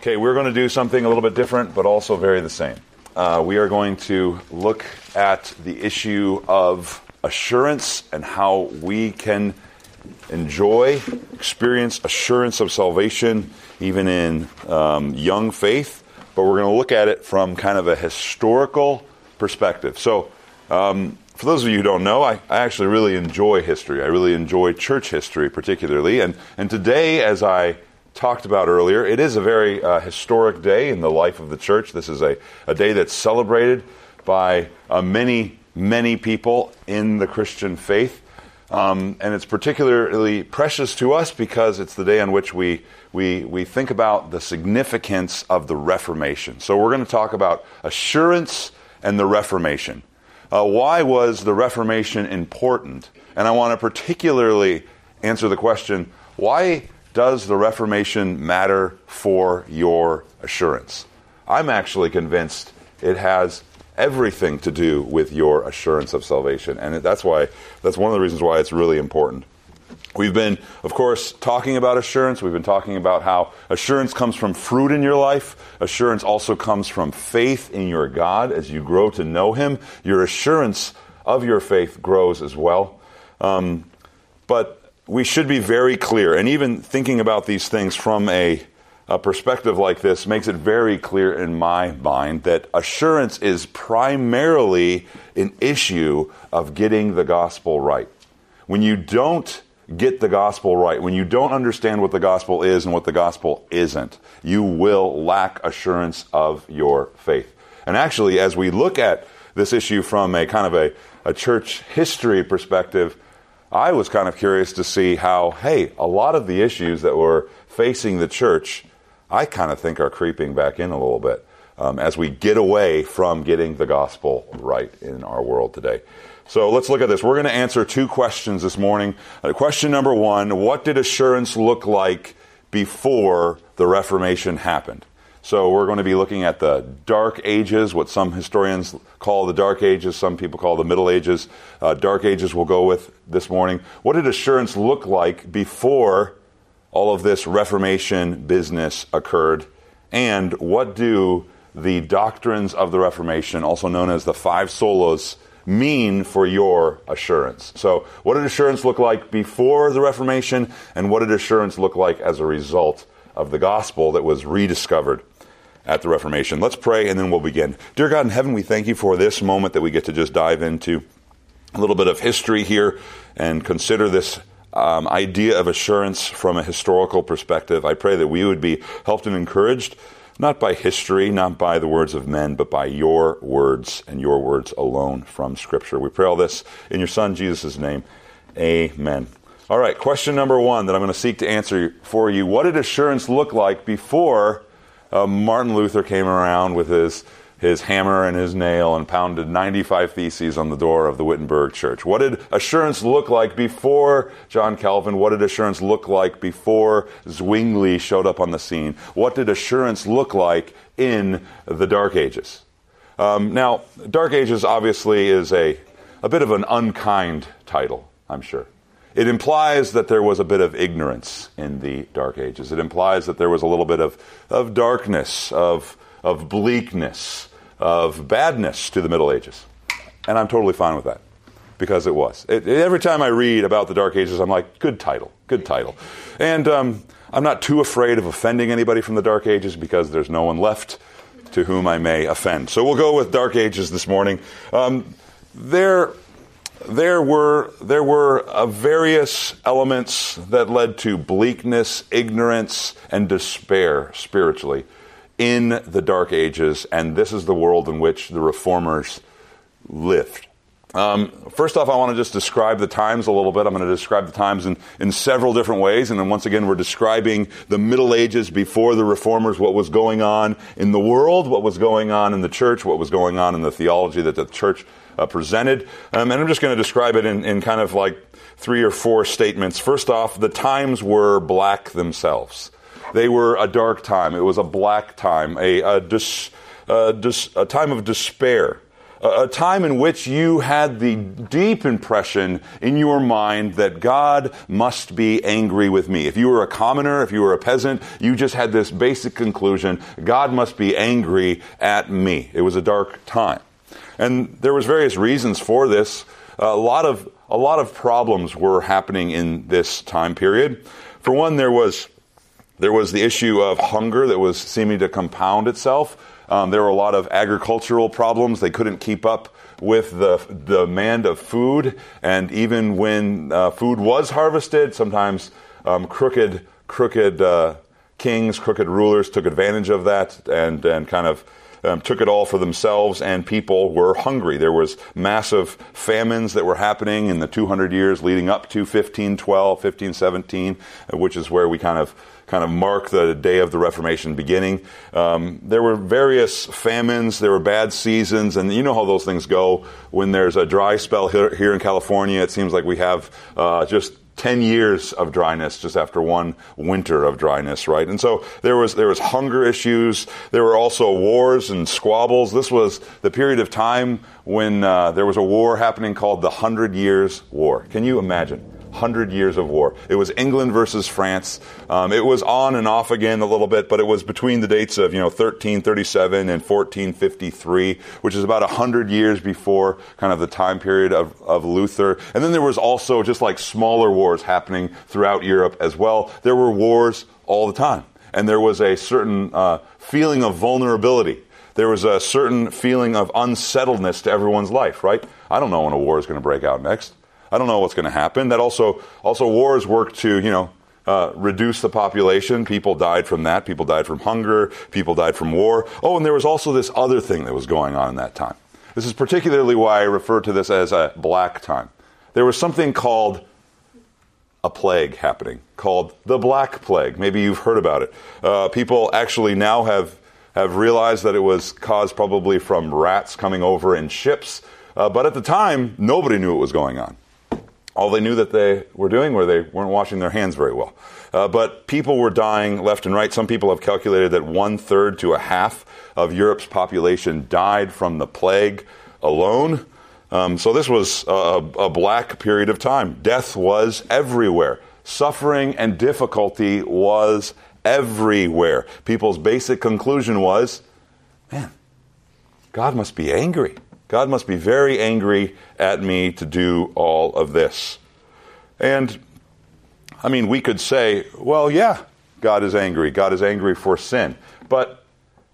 Okay, we're going to do something a little bit different, but also very the same. Uh, we are going to look at the issue of assurance and how we can enjoy, experience assurance of salvation, even in um, young faith. But we're going to look at it from kind of a historical perspective. So, um, for those of you who don't know, I, I, actually really enjoy history. I really enjoy church history, particularly. And, and today, as I talked about earlier, it is a very uh, historic day in the life of the church. This is a, a day that's celebrated by uh, many, many people in the Christian faith. Um, and it's particularly precious to us because it's the day on which we, we, we think about the significance of the Reformation. So we're going to talk about assurance and the Reformation. Uh, why was the Reformation important? And I want to particularly answer the question why does the Reformation matter for your assurance? I'm actually convinced it has everything to do with your assurance of salvation. And that's why, that's one of the reasons why it's really important. We've been, of course, talking about assurance. We've been talking about how assurance comes from fruit in your life. Assurance also comes from faith in your God as you grow to know Him. Your assurance of your faith grows as well. Um, but we should be very clear, and even thinking about these things from a, a perspective like this makes it very clear in my mind that assurance is primarily an issue of getting the gospel right. When you don't get the gospel right, when you don't understand what the gospel is and what the gospel isn't, you will lack assurance of your faith. And actually, as we look at this issue from a kind of a, a church history perspective, I was kind of curious to see how, hey, a lot of the issues that were facing the church, I kind of think are creeping back in a little bit um, as we get away from getting the gospel right in our world today. So let's look at this. We're going to answer two questions this morning. Uh, question number one What did assurance look like before the Reformation happened? So we're going to be looking at the Dark Ages, what some historians call the Dark Ages, some people call the Middle Ages. Uh, dark Ages we'll go with this morning. What did assurance look like before all of this Reformation business occurred? And what do the doctrines of the Reformation, also known as the five solas, mean for your assurance? So, what did assurance look like before the Reformation, and what did assurance look like as a result of the gospel that was rediscovered at the Reformation. Let's pray and then we'll begin. Dear God in heaven, we thank you for this moment that we get to just dive into a little bit of history here and consider this um, idea of assurance from a historical perspective. I pray that we would be helped and encouraged, not by history, not by the words of men, but by your words and your words alone from Scripture. We pray all this in your Son, Jesus' name. Amen. All right, question number one that I'm going to seek to answer for you. What did assurance look like before uh, Martin Luther came around with his his hammer and his nail and pounded 95 theses on the door of the Wittenberg church. What did assurance look like before John Calvin? What did assurance look like before Zwingli showed up on the scene? What did assurance look like in the Dark Ages? Um, now, Dark Ages obviously is a, a bit of an unkind title, I'm sure. It implies that there was a bit of ignorance in the Dark Ages. It implies that there was a little bit of, of darkness, of, of bleakness, of badness to the Middle Ages. And I'm totally fine with that because it was. It, every time I read about the Dark Ages, I'm like, good title, good title. And um, I'm not too afraid of offending anybody from the Dark Ages because there's no one left to whom I may offend. So we'll go with Dark Ages this morning. Um, there there were there were uh, various elements that led to bleakness, ignorance, and despair spiritually in the Dark Ages, and this is the world in which the reformers lived. Um, first off, I want to just describe the times a little bit. I'm going to describe the times in, in several different ways. And then once again, we're describing the Middle Ages before the Reformers, what was going on in the world, what was going on in the church, what was going on in the theology that the church uh, presented. Um, and I'm just going to describe it in, in kind of like three or four statements. First off, the times were black themselves. They were a dark time. It was a black time, a, a, dis, a, dis, a time of despair a time in which you had the deep impression in your mind that God must be angry with me. If you were a commoner, if you were a peasant, you just had this basic conclusion, God must be angry at me. It was a dark time. And there was various reasons for this. A lot of a lot of problems were happening in this time period. For one, there was there was the issue of hunger that was seeming to compound itself. Um, there were a lot of agricultural problems. They couldn't keep up with the demand of food. And even when uh, food was harvested, sometimes um, crooked, crooked uh, kings, crooked rulers took advantage of that and, and kind of um, took it all for themselves, and people were hungry. There was massive famines that were happening in the 200 years leading up to 1512, 1517, which is where we kind of kind of mark the day of the Reformation beginning. Um, there were various famines, there were bad seasons, and you know how those things go. When there's a dry spell here, here in California, it seems like we have uh, just 10 years of dryness just after one winter of dryness, right? And so there was, there was hunger issues. There were also wars and squabbles. This was the period of time when uh, there was a war happening called the Hundred Years' War. Can you imagine? Hundred Years of War. It was England versus France. Um, it was on and off again a little bit, but it was between the dates of you know 1337 and 1453, which is about hundred years before kind of the time period of, of Luther. And then there was also just like smaller wars happening throughout Europe as well. There were wars all the time, and there was a certain uh, feeling of vulnerability there was a certain feeling of unsettledness to everyone's life, right? I don't know when a war is going to break out next. I don't know what's going to happen. That also, also wars work to, you know, uh, reduce the population. People died from that. People died from hunger. People died from war. Oh, and there was also this other thing that was going on in that time. This is particularly why I refer to this as a black time. There was something called a plague happening, called the Black Plague. Maybe you've heard about it. Uh, people actually now have have realized that it was caused probably from rats coming over in ships. Uh, but at the time, nobody knew what was going on all they knew that they were doing were they weren't washing their hands very well. Uh, but people were dying left and right. Some people have calculated that one third to a half of Europe's population died from the plague alone. Um, so this was a, a black period of time. Death was everywhere. Suffering and difficulty was everywhere. People's basic conclusion was, man, God must be angry. God must be very angry at me to do all of this. And I mean, we could say, well, yeah, God is angry. God is angry for sin. But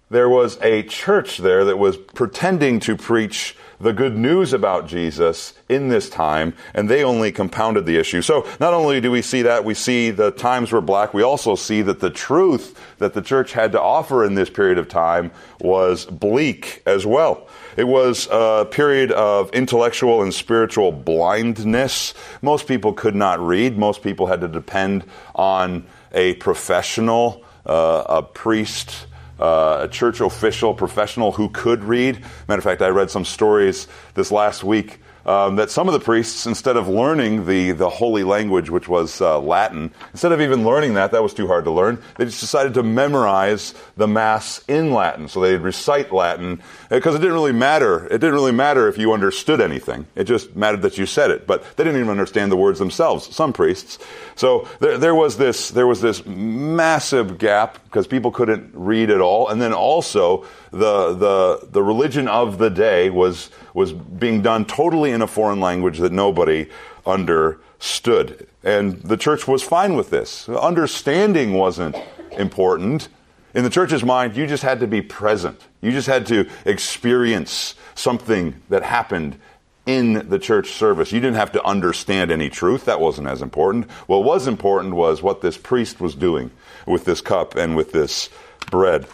there was a church there that was pretending to preach the good news about Jesus in this time, and they only compounded the issue. So not only do we see that, we see the times were black, we also see that the truth that the church had to offer in this period of time was bleak as well. It was a period of intellectual and spiritual blindness. Most people could not read. Most people had to depend on a professional, uh, a priest, uh, a church official, professional who could read. Matter of fact, I read some stories this last week um, that some of the priests, instead of learning the, the holy language, which was uh, Latin, instead of even learning that, that was too hard to learn, they just decided to memorize the Mass in Latin. So they'd recite Latin, because it didn't really matter. It didn't really matter if you understood anything. It just mattered that you said it. But they didn't even understand the words themselves, some priests. So there, there was this, there was this massive gap, because people couldn't read at all. And then also, the, the, the religion of the day was, was being done totally in a foreign language that nobody understood. And the church was fine with this. Understanding wasn't important. In the church's mind, you just had to be present. You just had to experience something that happened in the church service. You didn't have to understand any truth. That wasn't as important. What was important was what this priest was doing with this cup and with this bread.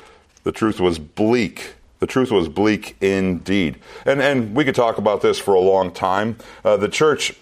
The truth was bleak. The truth was bleak indeed. And, and we could talk about this for a long time. Uh, the church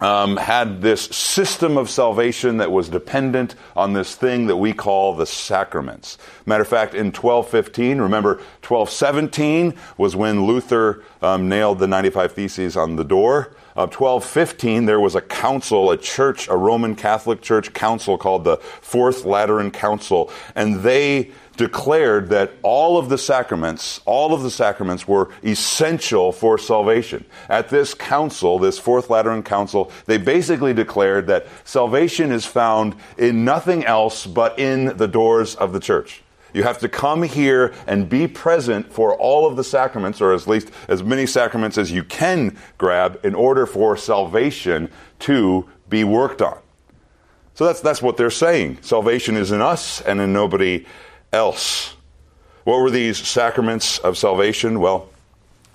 um, had this system of salvation that was dependent on this thing that we call the sacraments. Matter of fact, in 1215, remember 1217 was when Luther um, nailed the 95 Theses on the door. Of 1215, there was a council, a church, a Roman Catholic church council called the Fourth Lateran Council, and they declared that all of the sacraments, all of the sacraments were essential for salvation. At this council, this Fourth Lateran Council, they basically declared that salvation is found in nothing else but in the doors of the church. You have to come here and be present for all of the sacraments, or at least as many sacraments as you can grab, in order for salvation to be worked on. So that's, that's what they're saying. Salvation is in us and in nobody else. What were these sacraments of salvation? Well,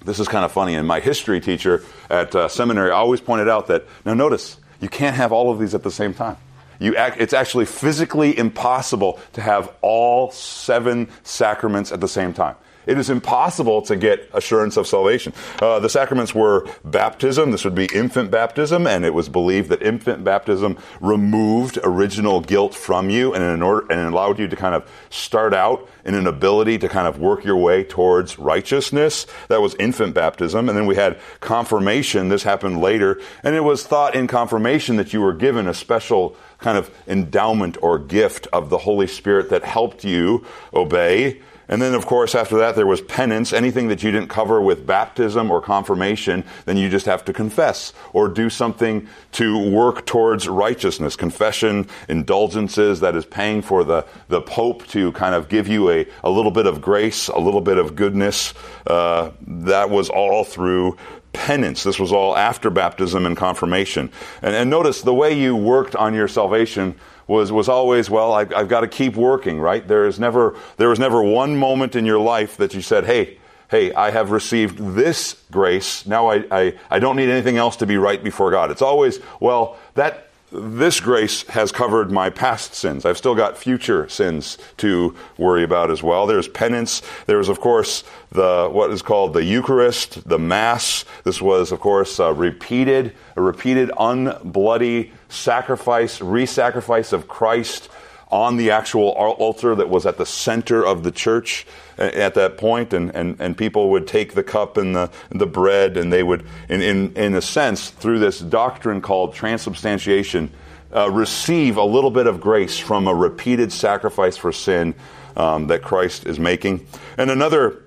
this is kind of funny. And my history teacher at uh, seminary always pointed out that, now notice, you can't have all of these at the same time. You act, it's actually physically impossible to have all seven sacraments at the same time. It is impossible to get assurance of salvation. Uh, the sacraments were baptism. This would be infant baptism, and it was believed that infant baptism removed original guilt from you and, order, and allowed you to kind of start out in an ability to kind of work your way towards righteousness. That was infant baptism. And then we had confirmation. This happened later. And it was thought in confirmation that you were given a special kind of endowment or gift of the Holy Spirit that helped you obey and then, of course, after that, there was penance. Anything that you didn't cover with baptism or confirmation, then you just have to confess or do something to work towards righteousness. Confession, indulgences, that is paying for the, the Pope to kind of give you a, a little bit of grace, a little bit of goodness. Uh, that was all through penance. This was all after baptism and confirmation. And, and notice the way you worked on your salvation was, was always, well, I've, I've got to keep working, right? There is never, there was never one moment in your life that you said, hey, hey, I have received this grace. Now I, I, I don't need anything else to be right before God. It's always, well, that, this grace has covered my past sins. I've still got future sins to worry about as well. There's penance. There's, of course, the what is called the Eucharist, the Mass. This was, of course, a repeated, a repeated unbloody sacrifice, re-sacrifice of Christ on the actual altar that was at the center of the church at that point, and, and, and people would take the cup and the, the bread, and they would, in, in, in a sense, through this doctrine called transubstantiation, uh, receive a little bit of grace from a repeated sacrifice for sin um, that Christ is making. And another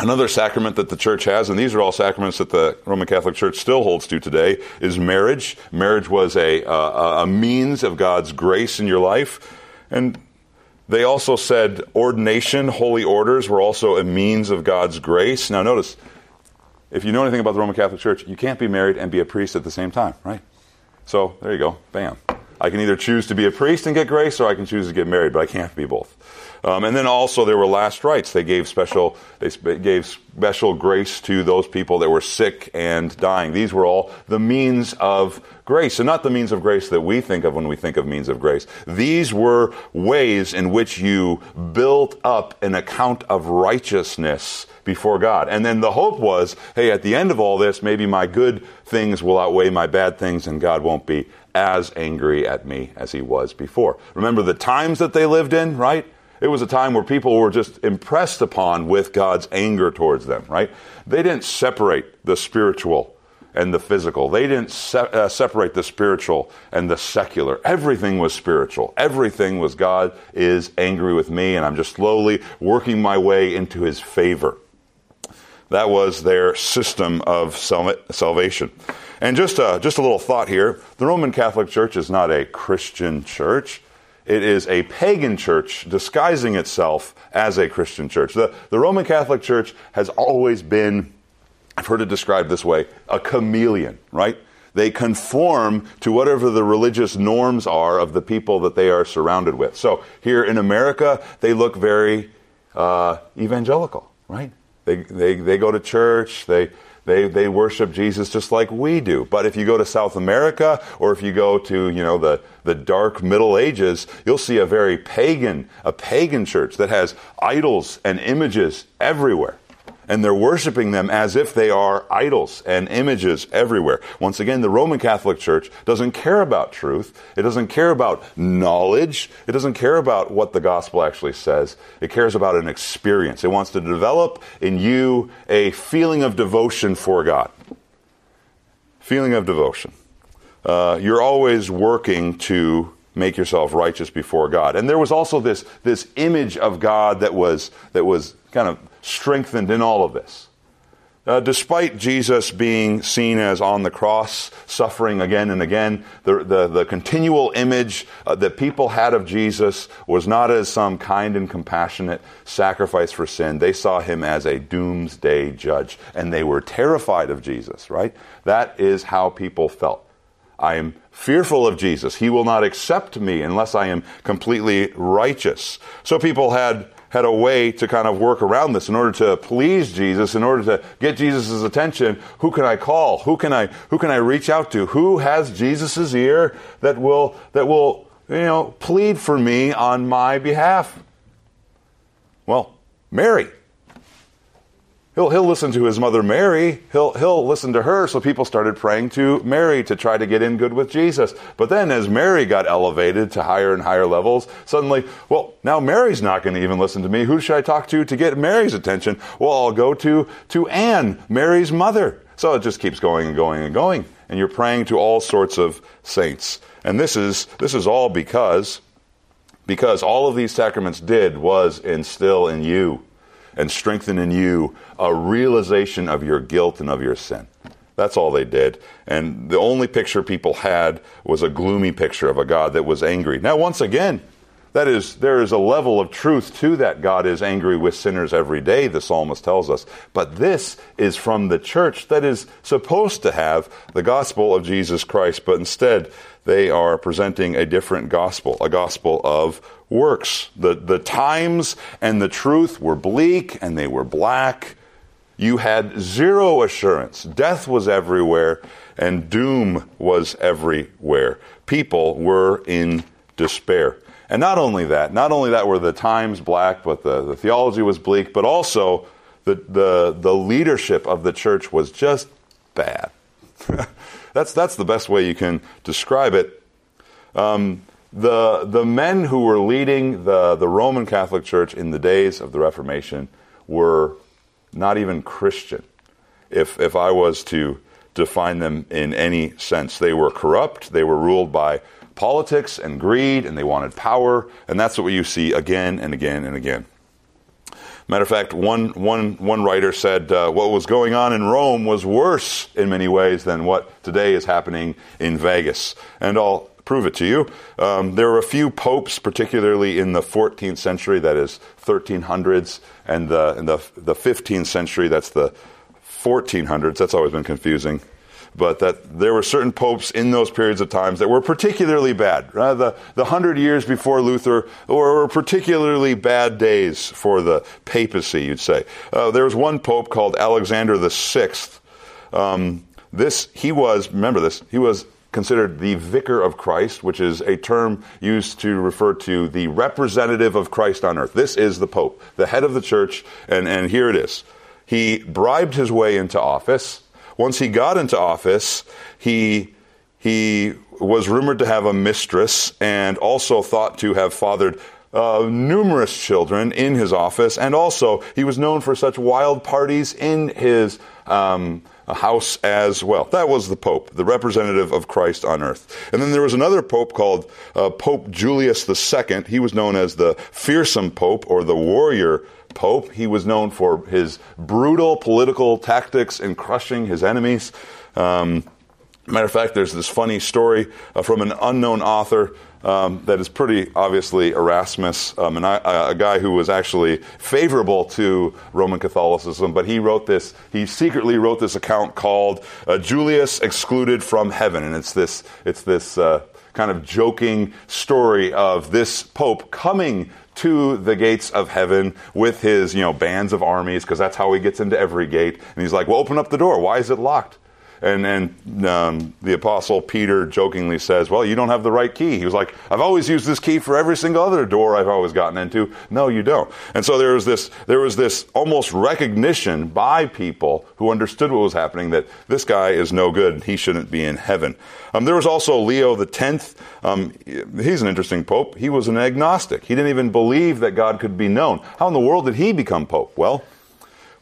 Another sacrament that the church has, and these are all sacraments that the Roman Catholic Church still holds to today, is marriage. Marriage was a, uh, a means of God's grace in your life. And they also said ordination, holy orders, were also a means of God's grace. Now, notice, if you know anything about the Roman Catholic Church, you can't be married and be a priest at the same time, right? So, there you go. Bam. I can either choose to be a priest and get grace, or I can choose to get married, but I can't be both. Um, and then also there were last rites. They gave special they gave special grace to those people that were sick and dying. These were all the means of grace, and not the means of grace that we think of when we think of means of grace. These were ways in which you built up an account of righteousness before God. And then the hope was, hey, at the end of all this, maybe my good things will outweigh my bad things, and God won't be as angry at me as he was before. Remember the times that they lived in, right? It was a time where people were just impressed upon with God's anger towards them, right? They didn't separate the spiritual and the physical. They didn't se- uh, separate the spiritual and the secular. Everything was spiritual. Everything was God is angry with me, and I'm just slowly working my way into his favor. That was their system of sal- salvation. And just a, just a little thought here the Roman Catholic Church is not a Christian church. It is a pagan church disguising itself as a Christian church. The, the Roman Catholic Church has always been, I've heard it described this way, a chameleon, right? They conform to whatever the religious norms are of the people that they are surrounded with. So here in America, they look very uh, evangelical, right? They, they, they go to church, they, they, they worship Jesus just like we do. But if you go to South America or if you go to, you know, the, the dark Middle Ages, you'll see a very pagan, a pagan church that has idols and images everywhere and they're worshiping them as if they are idols and images everywhere. Once again, the Roman Catholic Church doesn't care about truth. It doesn't care about knowledge. It doesn't care about what the gospel actually says. It cares about an experience. It wants to develop in you a feeling of devotion for God. Feeling of devotion. Uh, you're always working to make yourself righteous before God. And there was also this, this image of God that was, that was kind of strengthened in all of this. Uh, despite Jesus being seen as on the cross, suffering again and again, the, the, the continual image uh, that people had of Jesus was not as some kind and compassionate sacrifice for sin. They saw him as a doomsday judge, and they were terrified of Jesus, right? That is how people felt. I am fearful of Jesus. He will not accept me unless I am completely righteous. So people had had a way to kind of work around this in order to please Jesus, in order to get Jesus' attention. Who can I call? Who can I who can I reach out to? Who has Jesus' ear that will that will you know plead for me on my behalf? Well, Mary. He'll, he'll listen to his mother Mary. He'll, he'll listen to her. So people started praying to Mary to try to get in good with Jesus. But then as Mary got elevated to higher and higher levels, suddenly, well, now Mary's not going to even listen to me. Who should I talk to to get Mary's attention? Well, I'll go to, to Anne, Mary's mother. So it just keeps going and going and going. And you're praying to all sorts of saints. And this is, this is all because, because all of these sacraments did was instill in you and strengthen in you a realization of your guilt and of your sin. That's all they did. And the only picture people had was a gloomy picture of a God that was angry. Now, once again, that is, there is a level of truth to that God is angry with sinners every day, the psalmist tells us. But this is from the church that is supposed to have the gospel of Jesus Christ, but instead they are presenting a different gospel, a gospel of works. The, the times and the truth were bleak and they were black. You had zero assurance. Death was everywhere and doom was everywhere. People were in despair. And not only that, not only that were the times black, but the, the theology was bleak, but also the, the, the leadership of the church was just bad. that's, that's the best way you can describe it. Um, the, the men who were leading the, the Roman Catholic Church in the days of the Reformation were not even Christian, if, if I was to define them in any sense. They were corrupt, they were ruled by politics and greed, and they wanted power, and that's what you see again and again and again. Matter of fact, one, one, one writer said uh, what was going on in Rome was worse in many ways than what today is happening in Vegas. And I'll prove it to you. Um, there were a few popes, particularly in the 14th century, that is 1300s, and the, in the, the 15th century, that's the 1400s. That's always been confusing. But that there were certain popes in those periods of times that were particularly bad. Uh, the, the hundred years before Luther were particularly bad days for the papacy, you'd say. Uh, there was one pope called Alexander the Sixth. Um, this, he was, remember this, he was considered the vicar of Christ, which is a term used to refer to the representative of Christ on earth. This is the Pope, the head of the church, and, and here it is. He bribed his way into office. Once he got into office, he, he was rumored to have a mistress and also thought to have fathered uh, numerous children in his office, and also he was known for such wild parties in his um, house as well. That was the Pope, the representative of Christ on earth. And then there was another Pope called uh, Pope Julius II. He was known as the fearsome Pope or the warrior Pope. He was known for his brutal political tactics in crushing his enemies. Um, matter of fact, there's this funny story uh, from an unknown author um, that is pretty obviously Erasmus, um, and a guy who was actually favorable to Roman Catholicism, but he wrote this, he secretly wrote this account called uh, Julius Excluded from Heaven, and it's this, it's this uh, kind of joking story of this pope coming to the gates of heaven with his, you know, bands of armies, because that's how he gets into every gate. And he's like, well, open up the door. Why is it locked? And, and um, the apostle Peter jokingly says, Well, you don't have the right key. He was like, I've always used this key for every single other door I've always gotten into. No, you don't. And so there was this, there was this almost recognition by people who understood what was happening that this guy is no good. He shouldn't be in heaven. Um, there was also Leo X. Um, he's an interesting pope. He was an agnostic. He didn't even believe that God could be known. How in the world did he become pope? Well,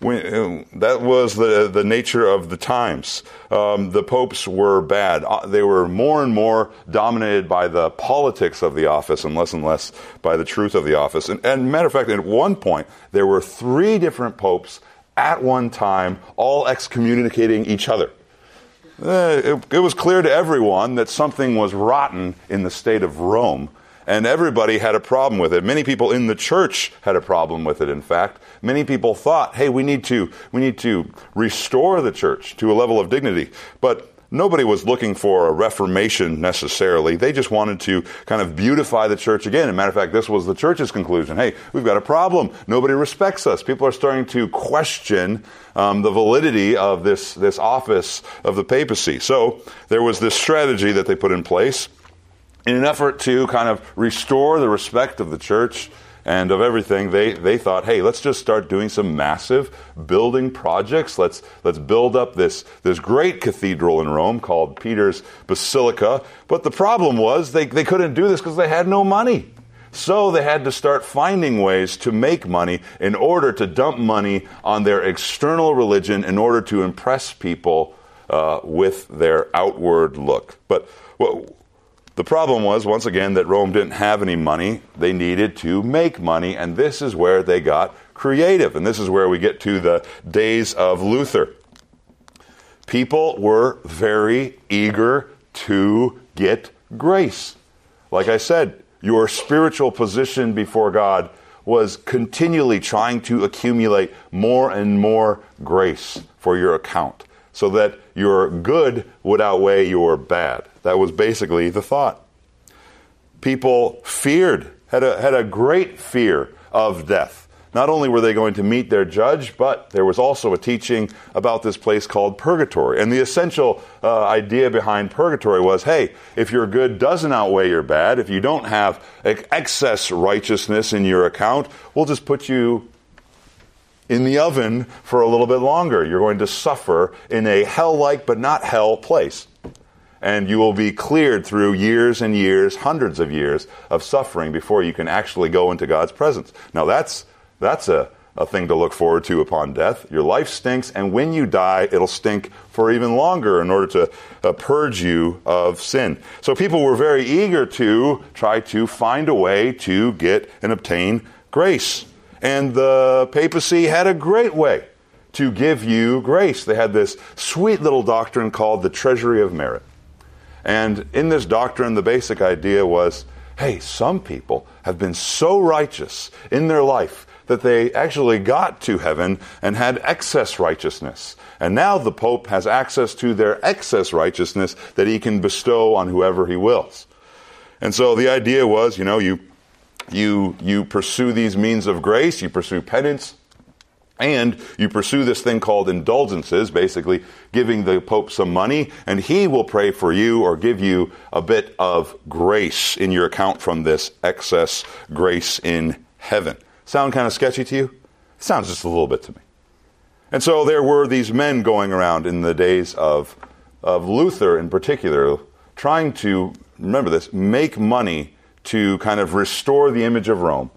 when, that was the, the nature of the times. Um, the popes were bad. Uh, they were more and more dominated by the politics of the office and less and less by the truth of the office. And, and matter of fact, at one point, there were three different popes at one time, all excommunicating each other. Uh, it, it was clear to everyone that something was rotten in the state of Rome and everybody had a problem with it. Many people in the church had a problem with it, in fact. Many people thought, hey, we need to, we need to restore the church to a level of dignity. But nobody was looking for a reformation necessarily. They just wanted to kind of beautify the church again. As a matter of fact, this was the church's conclusion. Hey, we've got a problem. Nobody respects us. People are starting to question um, the validity of this, this office of the papacy. So there was this strategy that they put in place in an effort to kind of restore the respect of the church and of everything, they, they thought, hey, let's just start doing some massive building projects. Let's, let's build up this, this great cathedral in Rome called Peter's Basilica. But the problem was they, they couldn't do this because they had no money. So they had to start finding ways to make money in order to dump money on their external religion in order to impress people uh, with their outward look. But well, the problem was, once again, that Rome didn't have any money. They needed to make money, and this is where they got creative. And this is where we get to the days of Luther. People were very eager to get grace. Like I said, your spiritual position before God was continually trying to accumulate more and more grace for your account so that your good would outweigh your bad. That was basically the thought. People feared, had a, had a great fear of death. Not only were they going to meet their judge, but there was also a teaching about this place called purgatory. And the essential uh, idea behind purgatory was hey, if your good doesn't outweigh your bad, if you don't have excess righteousness in your account, we'll just put you in the oven for a little bit longer. You're going to suffer in a hell like but not hell place and you will be cleared through years and years, hundreds of years of suffering before you can actually go into God's presence. Now that's that's a, a thing to look forward to upon death. Your life stinks, and when you die, it'll stink for even longer in order to uh, purge you of sin. So people were very eager to try to find a way to get and obtain grace. And the papacy had a great way to give you grace. They had this sweet little doctrine called the treasury of merit. And in this doctrine, the basic idea was hey, some people have been so righteous in their life that they actually got to heaven and had excess righteousness. And now the Pope has access to their excess righteousness that he can bestow on whoever he wills. And so the idea was, you know, you you you pursue these means of grace, you pursue penance, and you pursue this thing called indulgences, basically giving the Pope some money, and he will pray for you or give you a bit of grace in your account from this excess grace in heaven. Sound kind of sketchy to you? sounds just a little bit to me. And so there were these men going around in the days of, of Luther in particular, trying to, remember this, make money to kind of restore the image of Rome,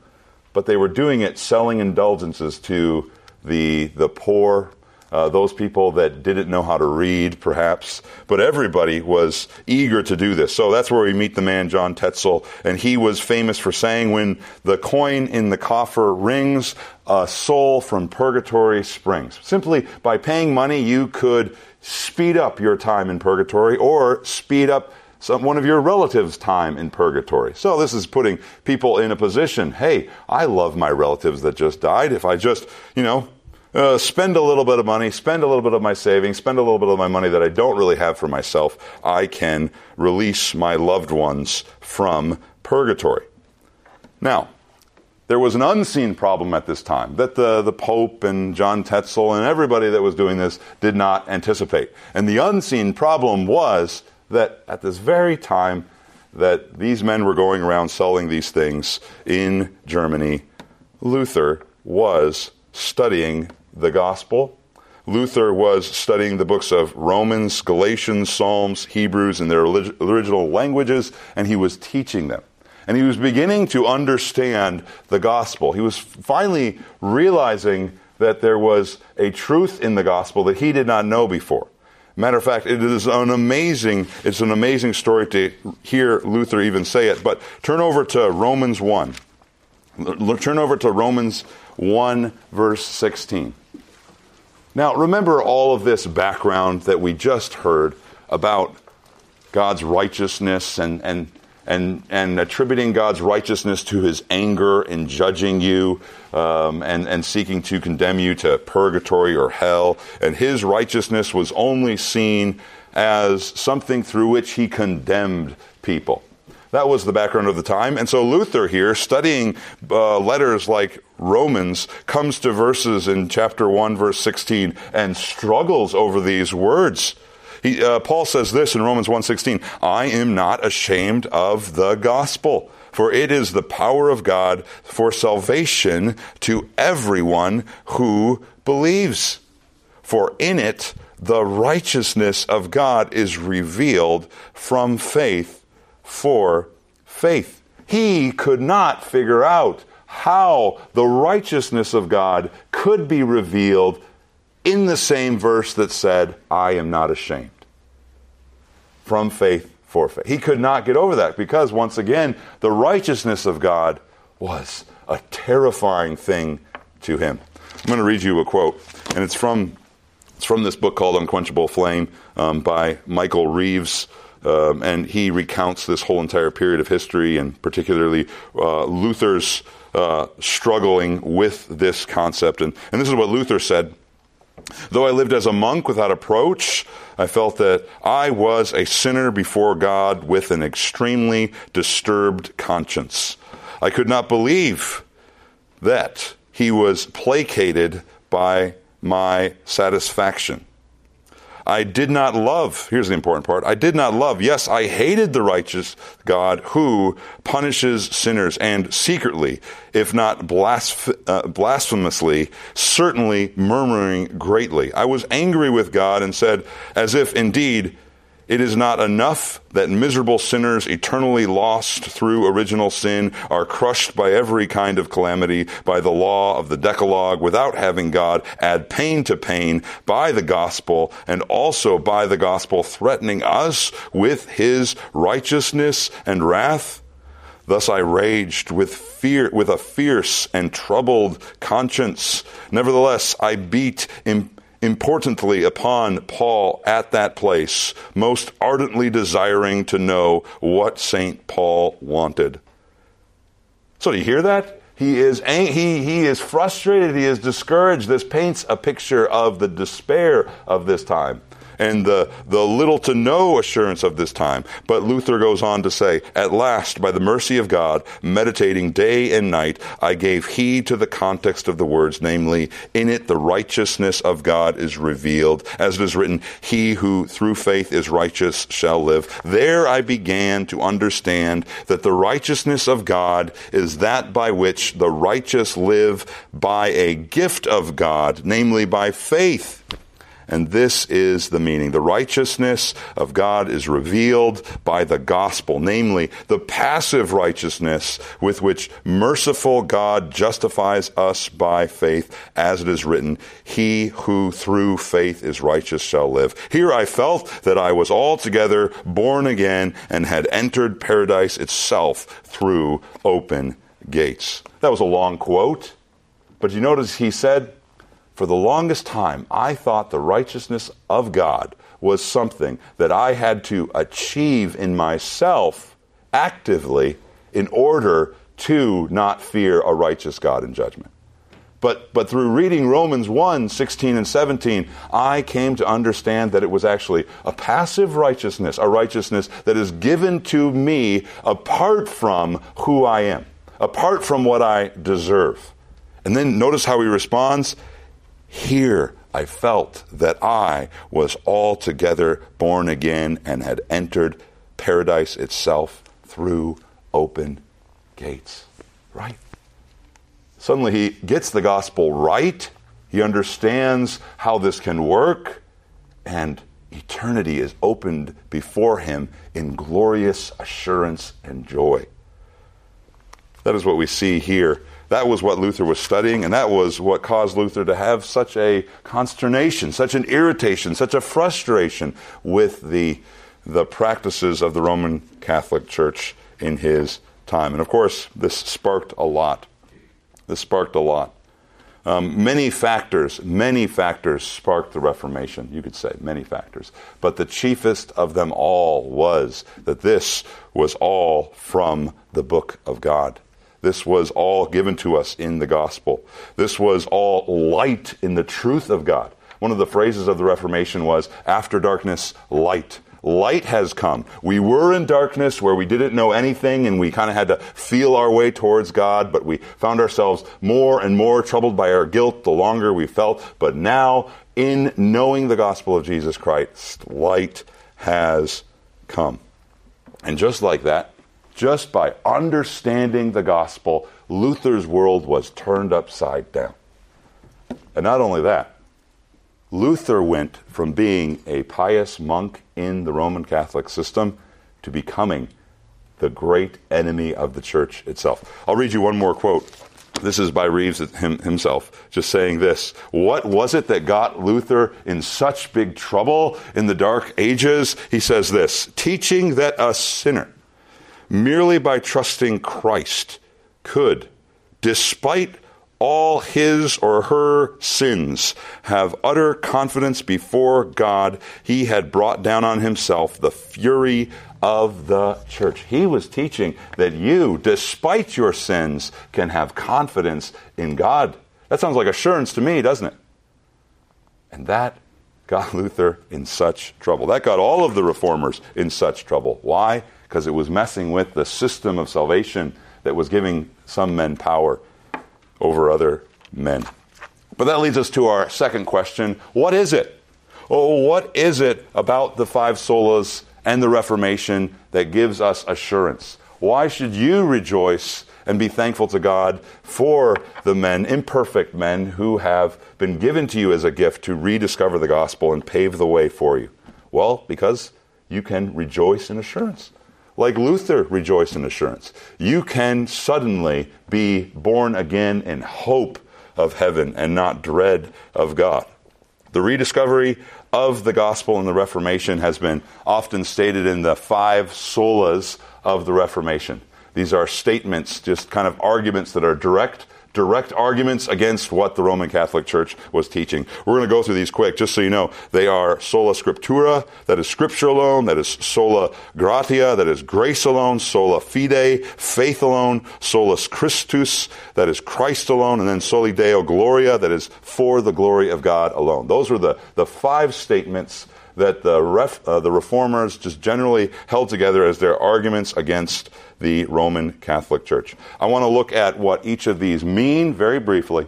but they were doing it selling indulgences to the, the poor, uh, those people that didn't know how to read, perhaps. But everybody was eager to do this. So that's where we meet the man, John Tetzel. And he was famous for saying, when the coin in the coffer rings, a soul from purgatory springs. Simply by paying money, you could speed up your time in purgatory or speed up some, one of your relatives' time in purgatory. So this is putting people in a position, hey, I love my relatives that just died. If I just, you know, uh, spend a little bit of money, spend a little bit of my savings, spend a little bit of my money that I don't really have for myself, I can release my loved ones from purgatory. Now, there was an unseen problem at this time that the, the Pope and John Tetzel and everybody that was doing this did not anticipate. And the unseen problem was that at this very time that these men were going around selling these things in Germany, Luther was studying the gospel. Luther was studying the books of Romans, Galatians, Psalms, Hebrews in their original languages, and he was teaching them. And he was beginning to understand the gospel. He was finally realizing that there was a truth in the gospel that he did not know before. Matter of fact, it is an amazing, it's an amazing story to hear Luther even say it. But turn over to Romans 1. Turn over to Romans 1, verse 16. Now, remember all of this background that we just heard about God's righteousness and, and and, and attributing God's righteousness to his anger in judging you um, and, and seeking to condemn you to purgatory or hell. And his righteousness was only seen as something through which he condemned people. That was the background of the time. And so Luther here, studying uh, letters like Romans, comes to verses in chapter 1, verse 16, and struggles over these words. He, uh, Paul says this in Romans 1:16, "I am not ashamed of the gospel, for it is the power of God for salvation to everyone who believes. For in it the righteousness of God is revealed from faith for faith." He could not figure out how the righteousness of God could be revealed in the same verse that said, I am not ashamed. From faith for faith. He could not get over that because, once again, the righteousness of God was a terrifying thing to him. I'm going to read you a quote, and it's from, it's from this book called Unquenchable Flame um, by Michael Reeves. Um, and he recounts this whole entire period of history, and particularly uh, Luther's uh, struggling with this concept. And, and this is what Luther said Though I lived as a monk without approach, I felt that I was a sinner before God with an extremely disturbed conscience. I could not believe that he was placated by my satisfaction. I did not love, here's the important part I did not love, yes, I hated the righteous God who punishes sinners and secretly, if not blasph- uh, blasphemously, certainly murmuring greatly. I was angry with God and said, as if indeed it is not enough that miserable sinners eternally lost through original sin are crushed by every kind of calamity by the law of the Decalogue without having God add pain to pain by the gospel and also by the gospel threatening us with his righteousness and wrath. Thus I raged with fear, with a fierce and troubled conscience. Nevertheless, I beat in importantly upon Paul at that place, most ardently desiring to know what St. Paul wanted. So, do you hear that? He is, he, he is frustrated, he is discouraged. This paints a picture of the despair of this time and the, the little to no assurance of this time. But Luther goes on to say, At last, by the mercy of God, meditating day and night, I gave heed to the context of the words, namely, in it the righteousness of God is revealed. As it is written, He who through faith is righteous shall live. There I began to understand that the righteousness of God is that by which the righteous live by a gift of God, namely by faith. And this is the meaning. The righteousness of God is revealed by the gospel, namely the passive righteousness with which merciful God justifies us by faith, as it is written, He who through faith is righteous shall live. Here I felt that I was altogether born again and had entered paradise itself through open gates. That was a long quote, but you notice he said, for the longest time, I thought the righteousness of God was something that I had to achieve in myself actively in order to not fear a righteous God in judgment. But, but through reading Romans 1 16 and 17, I came to understand that it was actually a passive righteousness, a righteousness that is given to me apart from who I am, apart from what I deserve. And then notice how he responds here I felt that I was altogether born again and had entered paradise itself through open gates. Right? Suddenly he gets the gospel right. He understands how this can work, and eternity is opened before him in glorious assurance and joy. That is what we see here That was what Luther was studying, and that was what caused Luther to have such a consternation, such an irritation, such a frustration with the, the practices of the Roman Catholic Church in his time. And of course, this sparked a lot. This sparked a lot. Um, many factors, many factors sparked the Reformation, you could say, many factors. But the chiefest of them all was that this was all from the book of God. This was all given to us in the gospel. This was all light in the truth of God. One of the phrases of the Reformation was, after darkness, light. Light has come. We were in darkness where we didn't know anything and we kind of had to feel our way towards God, but we found ourselves more and more troubled by our guilt the longer we felt. But now, in knowing the gospel of Jesus Christ, light has come. And just like that, just by understanding the gospel, Luther's world was turned upside down. And not only that, Luther went from being a pious monk in the Roman Catholic system to becoming the great enemy of the church itself. I'll read you one more quote. This is by Reeves himself, just saying this. What was it that got Luther in such big trouble in the Dark Ages? He says this teaching that a sinner merely by trusting Christ could, despite all his or her sins, have utter confidence before God he had brought down on himself the fury of the church. He was teaching that you, despite your sins, can have confidence in God. That sounds like assurance to me, doesn't it? And that got Luther in such trouble. That got all of the reformers in such trouble. Why? Because it was messing with the system of salvation that was giving some men power over other men. But that leads us to our second question what is it? Oh, what is it about the five solas and the Reformation that gives us assurance? Why should you rejoice and be thankful to God for the men, imperfect men, who have been given to you as a gift to rediscover the gospel and pave the way for you? Well, because you can rejoice in assurance like Luther rejoiced in assurance. You can suddenly be born again in hope of heaven and not dread of God. The rediscovery of the gospel in the Reformation has been often stated in the five solas of the Reformation. These are statements, just kind of arguments that are direct direct arguments against what the Roman Catholic Church was teaching. We're going to go through these quick, just so you know. They are sola scriptura, that is scripture alone, that is sola gratia, that is grace alone, sola fide, faith alone, solus Christus, that is Christ alone, and then soli deo gloria, that is for the glory of God alone. Those were the, the five statements that the, ref, uh, the reformers just generally held together as their arguments against the Roman Catholic Church. I want to look at what each of these mean very briefly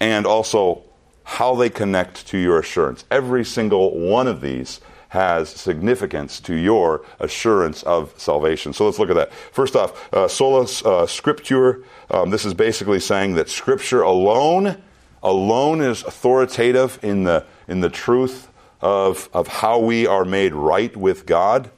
and also how they connect to your assurance. Every single one of these has significance to your assurance of salvation. So let's look at that. First off, uh, sola uh, scriptura. Um, this is basically saying that Scripture alone, alone is authoritative in the in the truth of of how we are made right with God.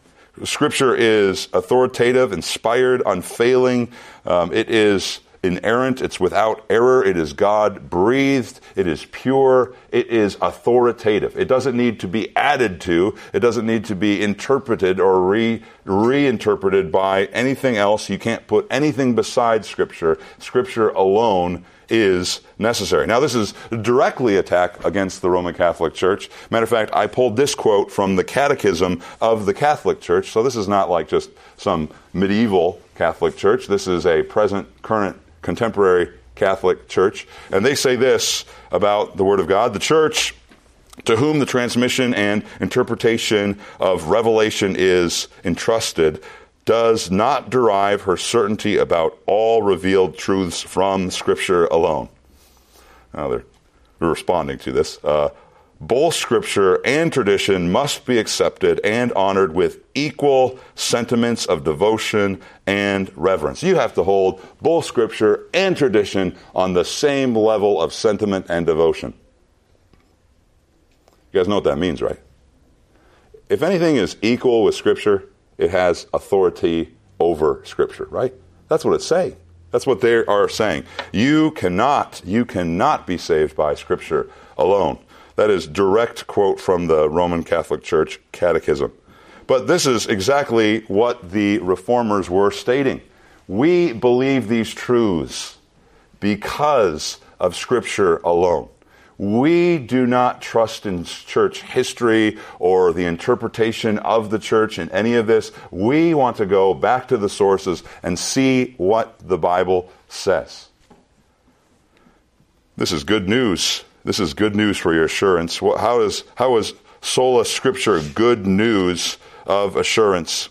Scripture is authoritative, inspired, unfailing. Um, it is inerrant. It's without error. It is God breathed. It is pure. It is authoritative. It doesn't need to be added to. It doesn't need to be interpreted or re, reinterpreted by anything else. You can't put anything beside Scripture. Scripture alone is necessary. Now, this is directly attack against the Roman Catholic Church. Matter of fact, I pulled this quote from the Catechism of the Catholic Church. So this is not like just some medieval Catholic Church. This is a present, current, contemporary Catholic Church. And they say this about the Word of God. The Church to whom the transmission and interpretation of revelation is entrusted does not derive her certainty about all revealed truths from Scripture alone. Now they're responding to this. Uh, both Scripture and tradition must be accepted and honored with equal sentiments of devotion and reverence. You have to hold both Scripture and tradition on the same level of sentiment and devotion. You guys know what that means, right? If anything is equal with Scripture, it has authority over Scripture, right? That's what it's saying. That's what they are saying. You cannot, you cannot be saved by Scripture alone. That is direct quote from the Roman Catholic Church Catechism. But this is exactly what the reformers were stating. We believe these truths because of Scripture alone. We do not trust in church history or the interpretation of the church in any of this. We want to go back to the sources and see what the Bible says. This is good news. This is good news for your assurance. How is, how is sola scriptura good news of assurance?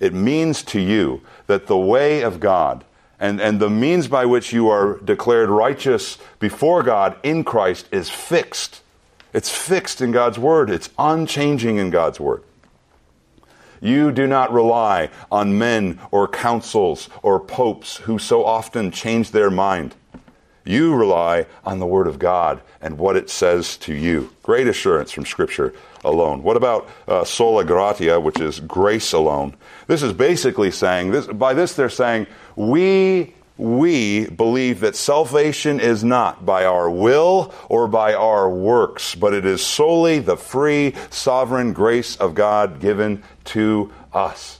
It means to you that the way of God and, and the means by which you are declared righteous before God in Christ is fixed. It's fixed in God's Word, it's unchanging in God's Word. You do not rely on men or councils or popes who so often change their mind. You rely on the Word of God and what it says to you. Great assurance from Scripture alone. What about uh, sola gratia, which is grace alone? This is basically saying this. By this, they're saying we we believe that salvation is not by our will or by our works, but it is solely the free, sovereign grace of God given to us.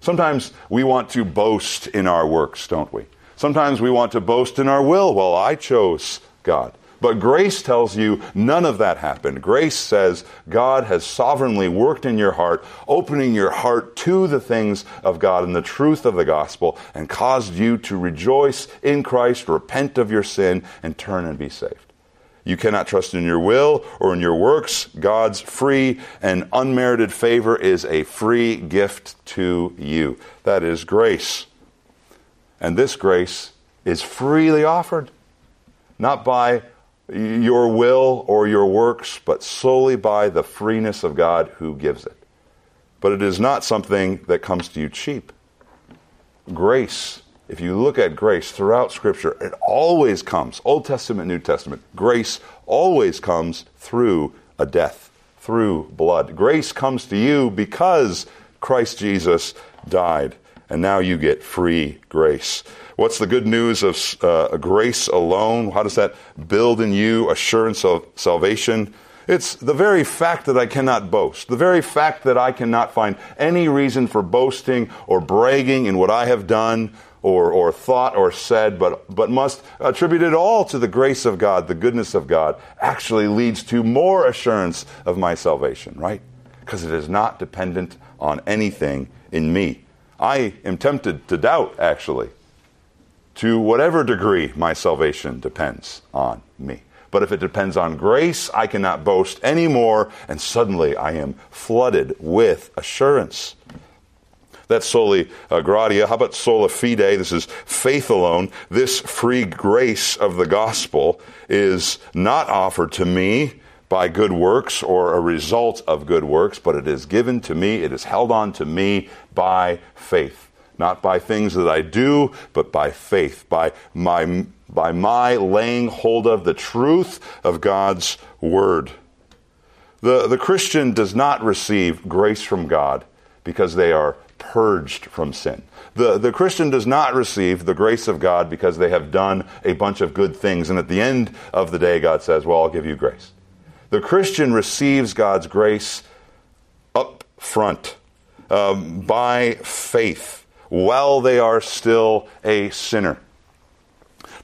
Sometimes we want to boast in our works, don't we? Sometimes we want to boast in our will. Well, I chose God. But grace tells you none of that happened. Grace says God has sovereignly worked in your heart, opening your heart to the things of God and the truth of the gospel, and caused you to rejoice in Christ, repent of your sin, and turn and be saved. You cannot trust in your will or in your works. God's free and unmerited favor is a free gift to you. That is grace. And this grace is freely offered, not by your will or your works, but solely by the freeness of God who gives it. But it is not something that comes to you cheap. Grace, if you look at grace throughout Scripture, it always comes, Old Testament, New Testament, grace always comes through a death, through blood. Grace comes to you because Christ Jesus died, and now you get free grace. What's the good news of uh, grace alone? How does that build in you assurance of salvation? It's the very fact that I cannot boast, the very fact that I cannot find any reason for boasting or bragging in what I have done or, or thought or said, but, but must attribute it all to the grace of God, the goodness of God, actually leads to more assurance of my salvation, right? Because it is not dependent on anything in me. I am tempted to doubt, actually, to whatever degree my salvation depends on me. But if it depends on grace, I cannot boast anymore, and suddenly I am flooded with assurance. That's soli uh, gratia. How about sola fide? This is faith alone. This free grace of the gospel is not offered to me by good works or a result of good works, but it is given to me, it is held on to me by faith not by things that I do, but by faith, by my, by my laying hold of the truth of God's Word. The, the Christian does not receive grace from God because they are purged from sin. The, the Christian does not receive the grace of God because they have done a bunch of good things, and at the end of the day, God says, Well, I'll give you grace. The Christian receives God's grace up front um, by faith while they are still a sinner.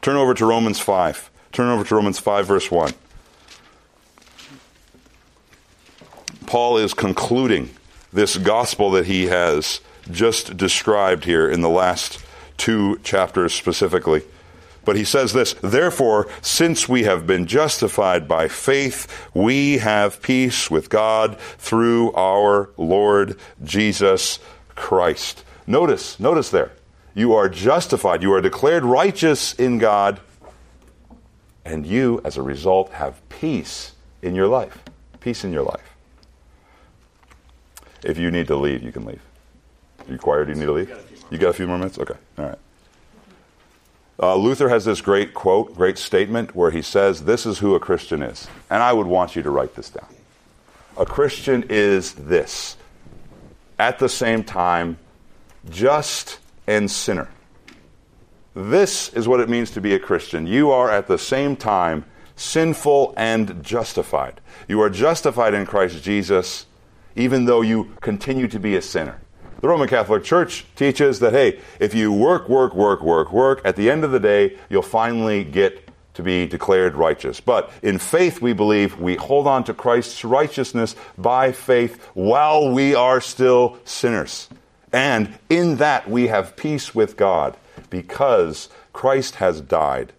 Turn over to Romans 5. Turn over to Romans 5, verse 1. Paul is concluding this gospel that he has just described here in the last two chapters specifically. But he says this Therefore, since we have been justified by faith, we have peace with God through our Lord Jesus Christ. Notice, notice there. You are justified. You are declared righteous in God. And you, as a result, have peace in your life. Peace in your life. If you need to leave, you can leave. Are you quiet? You need to leave? You got a few more minutes? Okay. All right. Uh, Luther has this great quote, great statement, where he says, This is who a Christian is. And I would want you to write this down. A Christian is this. At the same time, just and sinner. This is what it means to be a Christian. You are at the same time sinful and justified. You are justified in Christ Jesus, even though you continue to be a sinner. The Roman Catholic Church teaches that, hey, if you work, work, work, work, work, at the end of the day, you'll finally get to be declared righteous. But in faith, we believe we hold on to Christ's righteousness by faith while we are still sinners. And in that, we have peace with God because Christ has died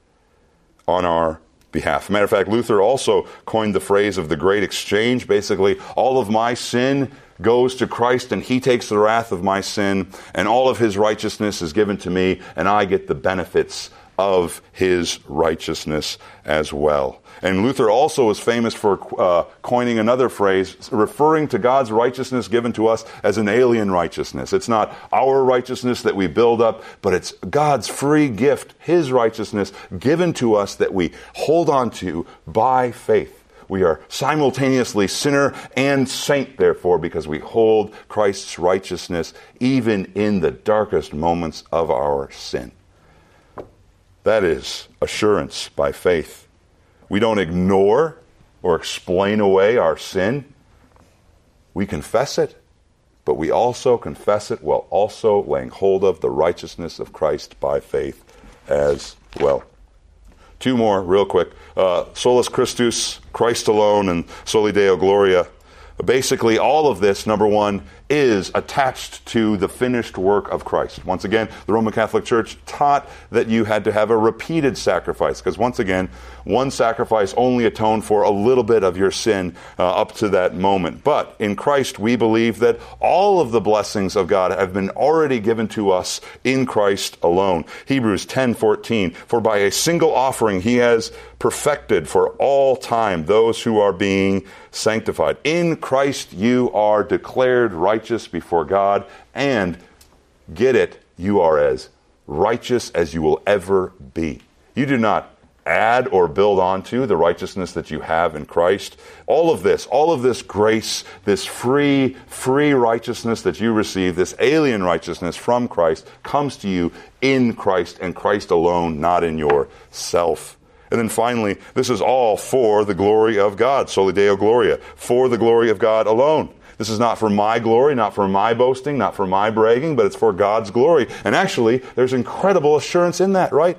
on our behalf. Matter of fact, Luther also coined the phrase of the great exchange. Basically, all of my sin goes to Christ and he takes the wrath of my sin, and all of his righteousness is given to me, and I get the benefits of his righteousness as well. And Luther also was famous for uh, coining another phrase referring to God's righteousness given to us as an alien righteousness. It's not our righteousness that we build up, but it's God's free gift, his righteousness given to us that we hold on to by faith. We are simultaneously sinner and saint, therefore, because we hold Christ's righteousness even in the darkest moments of our sin. That is assurance by faith. We don't ignore or explain away our sin. We confess it, but we also confess it while also laying hold of the righteousness of Christ by faith as well. Two more, real quick. Uh, Solus Christus, Christ alone, and Soli Deo Gloria. Basically, all of this, number one, is attached to the finished work of Christ. Once again, the Roman Catholic Church taught that you had to have a repeated sacrifice, because once again, one sacrifice only atoned for a little bit of your sin uh, up to that moment. But in Christ, we believe that all of the blessings of God have been already given to us in Christ alone. Hebrews 10:14, for by a single offering he has perfected for all time those who are being sanctified. In Christ you are declared righteous before God, and get it, you are as righteous as you will ever be. You do not add or build onto the righteousness that you have in Christ. All of this, all of this grace, this free, free righteousness that you receive, this alien righteousness from Christ, comes to you in Christ and Christ alone, not in yourself. And then finally, this is all for the glory of God, soli deo gloria, for the glory of God alone. This is not for my glory, not for my boasting, not for my bragging, but it's for God's glory. And actually, there's incredible assurance in that, right?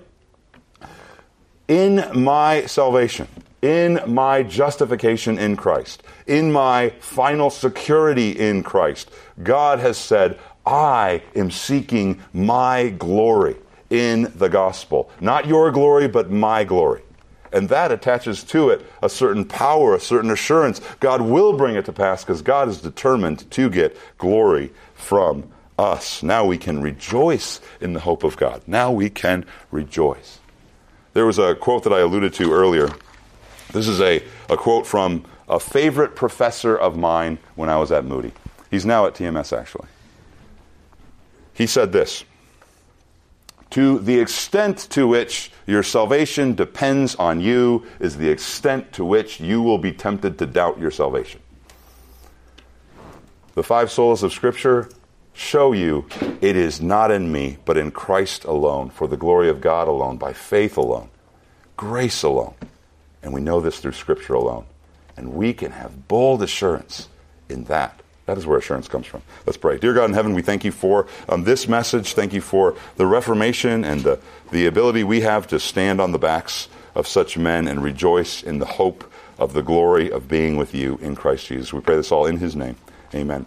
In my salvation, in my justification in Christ, in my final security in Christ, God has said, I am seeking my glory in the gospel. Not your glory, but my glory. And that attaches to it a certain power, a certain assurance. God will bring it to pass because God is determined to get glory from us. Now we can rejoice in the hope of God. Now we can rejoice. There was a quote that I alluded to earlier. This is a, a quote from a favorite professor of mine when I was at Moody. He's now at TMS, actually. He said this to the extent to which your salvation depends on you is the extent to which you will be tempted to doubt your salvation. The five solas of Scripture show you it is not in me, but in Christ alone, for the glory of God alone, by faith alone, grace alone. And we know this through Scripture alone. And we can have bold assurance in that. That is where assurance comes from. Let's pray. Dear God in heaven, we thank you for um, this message. Thank you for the Reformation and the, the ability we have to stand on the backs of such men and rejoice in the hope of the glory of being with you in Christ Jesus. We pray this all in his name. Amen.